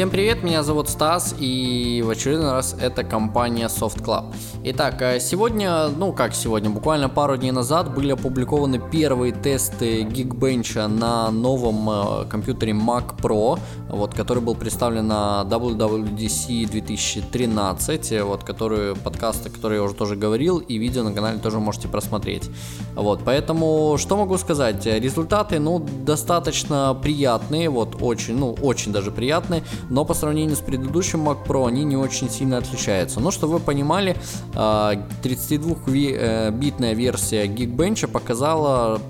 Всем привет, меня зовут Стас, и в очередной раз это компания Soft Club. Итак, э, сегодня, ну как сегодня, буквально пару дней назад были опубликованы первые тесты Geekbench на новом э, компьютере Mac Pro, вот, который был представлен на WWDC 2013, вот, который, подкасты, которые я уже тоже говорил, и видео на канале тоже можете просмотреть. Вот, поэтому, что могу сказать, результаты, ну, достаточно приятные, вот, очень, ну, очень даже приятные, но по сравнению с предыдущим Mac Pro они не очень сильно отличаются. Но чтобы вы понимали, 32-битная э, версия Geekbench показала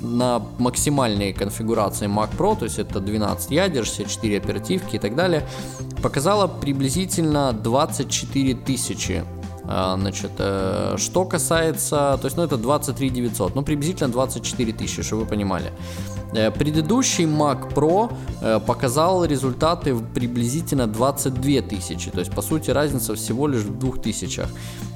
на максимальной конфигурации Mac Pro, то есть это 12 ядер, 64 оперативки и так далее, показала приблизительно 24 тысячи а, Значит, э, что касается, то есть, ну, это 23 900, ну, приблизительно 24 тысячи, чтобы вы понимали. Э, предыдущий Mac Pro э, показал результаты приблизительно 22 тысячи, то есть, по сути, разница всего лишь в 2 тысячах.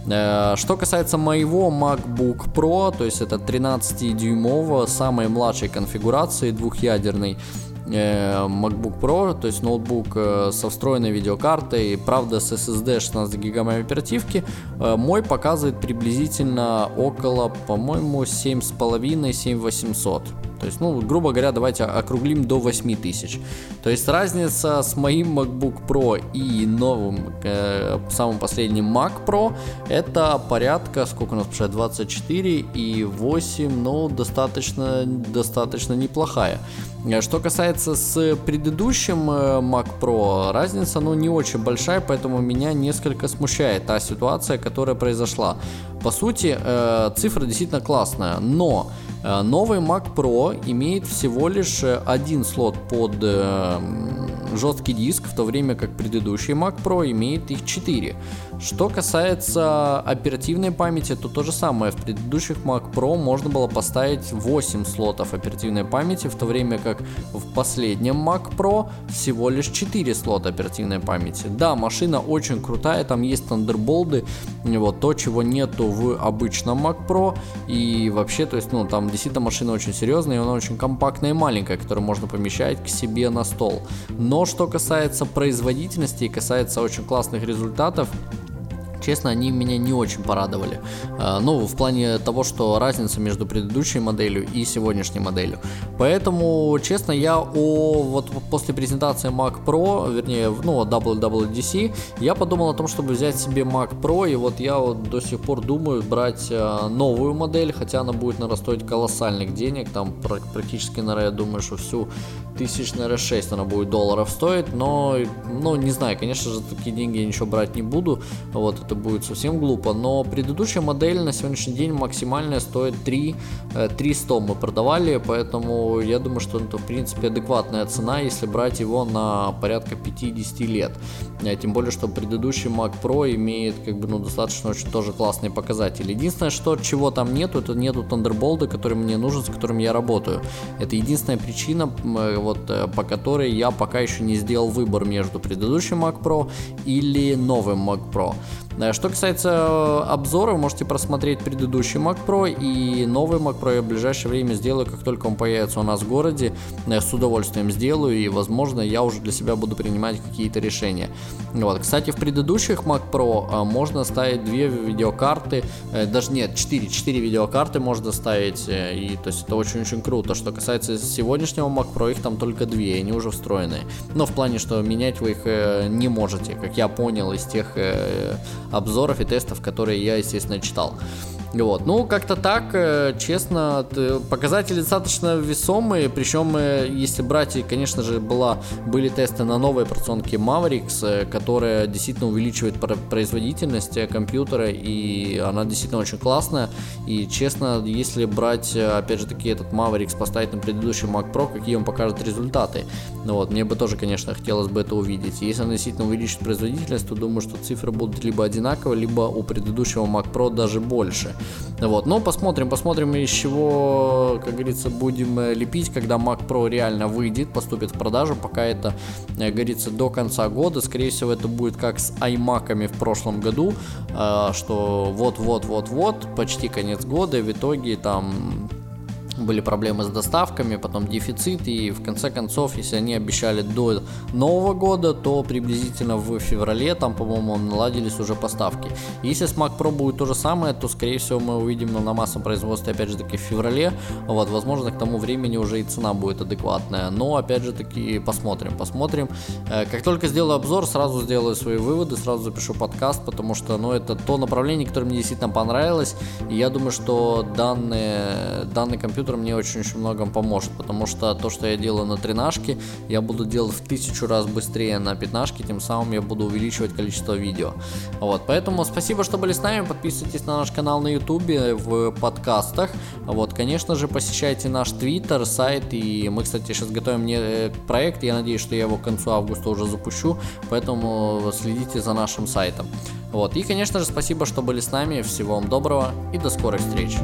Что касается моего MacBook Pro, то есть это 13-дюймового, самой младшей конфигурации, двухъядерный, Э, MacBook Pro, то есть ноутбук э, со встроенной видеокартой, правда с SSD 16 гигабайт оперативки, э, мой показывает приблизительно около, по-моему, 7,5-7800. То есть, ну, грубо говоря, давайте округлим до 8000. То есть разница с моим MacBook Pro и новым, э, самым последним Mac Pro, это порядка, сколько у нас уже, 24 и 8, ну, достаточно, достаточно неплохая. Э, что касается с предыдущим э, Mac Pro, разница, ну, не очень большая, поэтому меня несколько смущает та ситуация, которая произошла. По сути, э, цифра действительно классная, но новый Mac Pro имеет всего лишь э, один слот под э, жесткий диск, в то время как предыдущий Mac Pro имеет их 4. Что касается оперативной памяти, то то же самое. В предыдущих Mac Pro можно было поставить 8 слотов оперативной памяти, в то время как в последнем Mac Pro всего лишь 4 слота оперативной памяти. Да, машина очень крутая, там есть Thunderbolt, вот то, чего нету в обычном Mac Pro, и вообще, то есть, ну, там действительно машина очень серьезная, и она очень компактная и маленькая, которую можно помещать к себе на стол. Но что касается производительности и касается очень классных результатов, честно, они меня не очень порадовали. А, ну, в плане того, что разница между предыдущей моделью и сегодняшней моделью. Поэтому, честно, я о, вот после презентации Mac Pro, вернее, ну, WWDC, я подумал о том, чтобы взять себе Mac Pro, и вот я вот до сих пор думаю брать а, новую модель, хотя она будет, наверное, колоссальных денег, там практически, наверное, я думаю, что всю тысяч, наверное, 6 она будет долларов стоить, но, ну, не знаю, конечно же, такие деньги я ничего брать не буду, вот, это будет совсем глупо, но предыдущая модель на сегодняшний день максимальная стоит 3, 300 э, мы продавали, поэтому я думаю, что это, в принципе, адекватная цена, если брать его на порядка 50 лет, э, тем более, что предыдущий Mac Pro имеет, как бы, ну, достаточно очень тоже классные показатели. Единственное, что чего там нету, это нету Thunderbolt, который мне нужен, с которым я работаю. Это единственная причина, э, вот, по которой я пока еще не сделал выбор между предыдущим Mac Pro или новым Mac Pro. Э, что касается э, обзора, вы можете просмотреть предыдущий Mac Pro и новый Mac Pro я в ближайшее время сделаю, как только он появится у нас в городе, я с удовольствием сделаю и, возможно, я уже для себя буду принимать какие-то решения. Вот. Кстати, в предыдущих Mac Pro э, можно ставить две видеокарты, даже нет, 4, 4 видеокарты можно ставить, и то есть это очень-очень круто. Что касается сегодняшнего Mac Pro, их там только две, они уже встроенные. Но в плане, что менять вы их не можете, как я понял из тех обзоров и тестов, которые я, естественно, читал. Вот. Ну, как-то так, э, честно, показатели достаточно весомые, причем, э, если брать, конечно же, была, были тесты на новые операционки Mavericks, э, которая действительно увеличивает производительность компьютера, и она действительно очень классная, и, честно, если брать, опять же таки, этот Mavericks поставить на предыдущий Mac Pro, какие он покажет результаты, ну вот, мне бы тоже, конечно, хотелось бы это увидеть. Если она действительно увеличит производительность, то думаю, что цифры будут либо одинаковые, либо у предыдущего Mac Pro даже больше. Вот, но посмотрим, посмотрим, из чего, как говорится, будем э, лепить, когда Mac Pro реально выйдет, поступит в продажу. Пока это, как э, говорится, до конца года. Скорее всего, это будет как с iMac в прошлом году, э, что вот-вот-вот-вот, почти конец года, и в итоге там были проблемы с доставками, потом дефицит, и в конце концов, если они обещали до Нового года, то приблизительно в феврале, там, по-моему, наладились уже поставки. Если с Mac Pro будет то же самое, то, скорее всего, мы увидим на массовом производстве, опять же таки, в феврале, вот, возможно, к тому времени уже и цена будет адекватная, но, опять же таки, посмотрим, посмотрим. Э, как только сделаю обзор, сразу сделаю свои выводы, сразу запишу подкаст, потому что, ну, это то направление, которое мне действительно понравилось, и я думаю, что данные, данный компьютер компьютер мне очень-очень многом поможет, потому что то, что я делаю на тренажке, я буду делать в тысячу раз быстрее на пятнашке, тем самым я буду увеличивать количество видео. Вот, поэтому спасибо, что были с нами, подписывайтесь на наш канал на ютубе, в подкастах, вот, конечно же, посещайте наш твиттер, сайт, и мы, кстати, сейчас готовим не э, проект, я надеюсь, что я его к концу августа уже запущу, поэтому следите за нашим сайтом. Вот, и, конечно же, спасибо, что были с нами, всего вам доброго и до скорых встреч.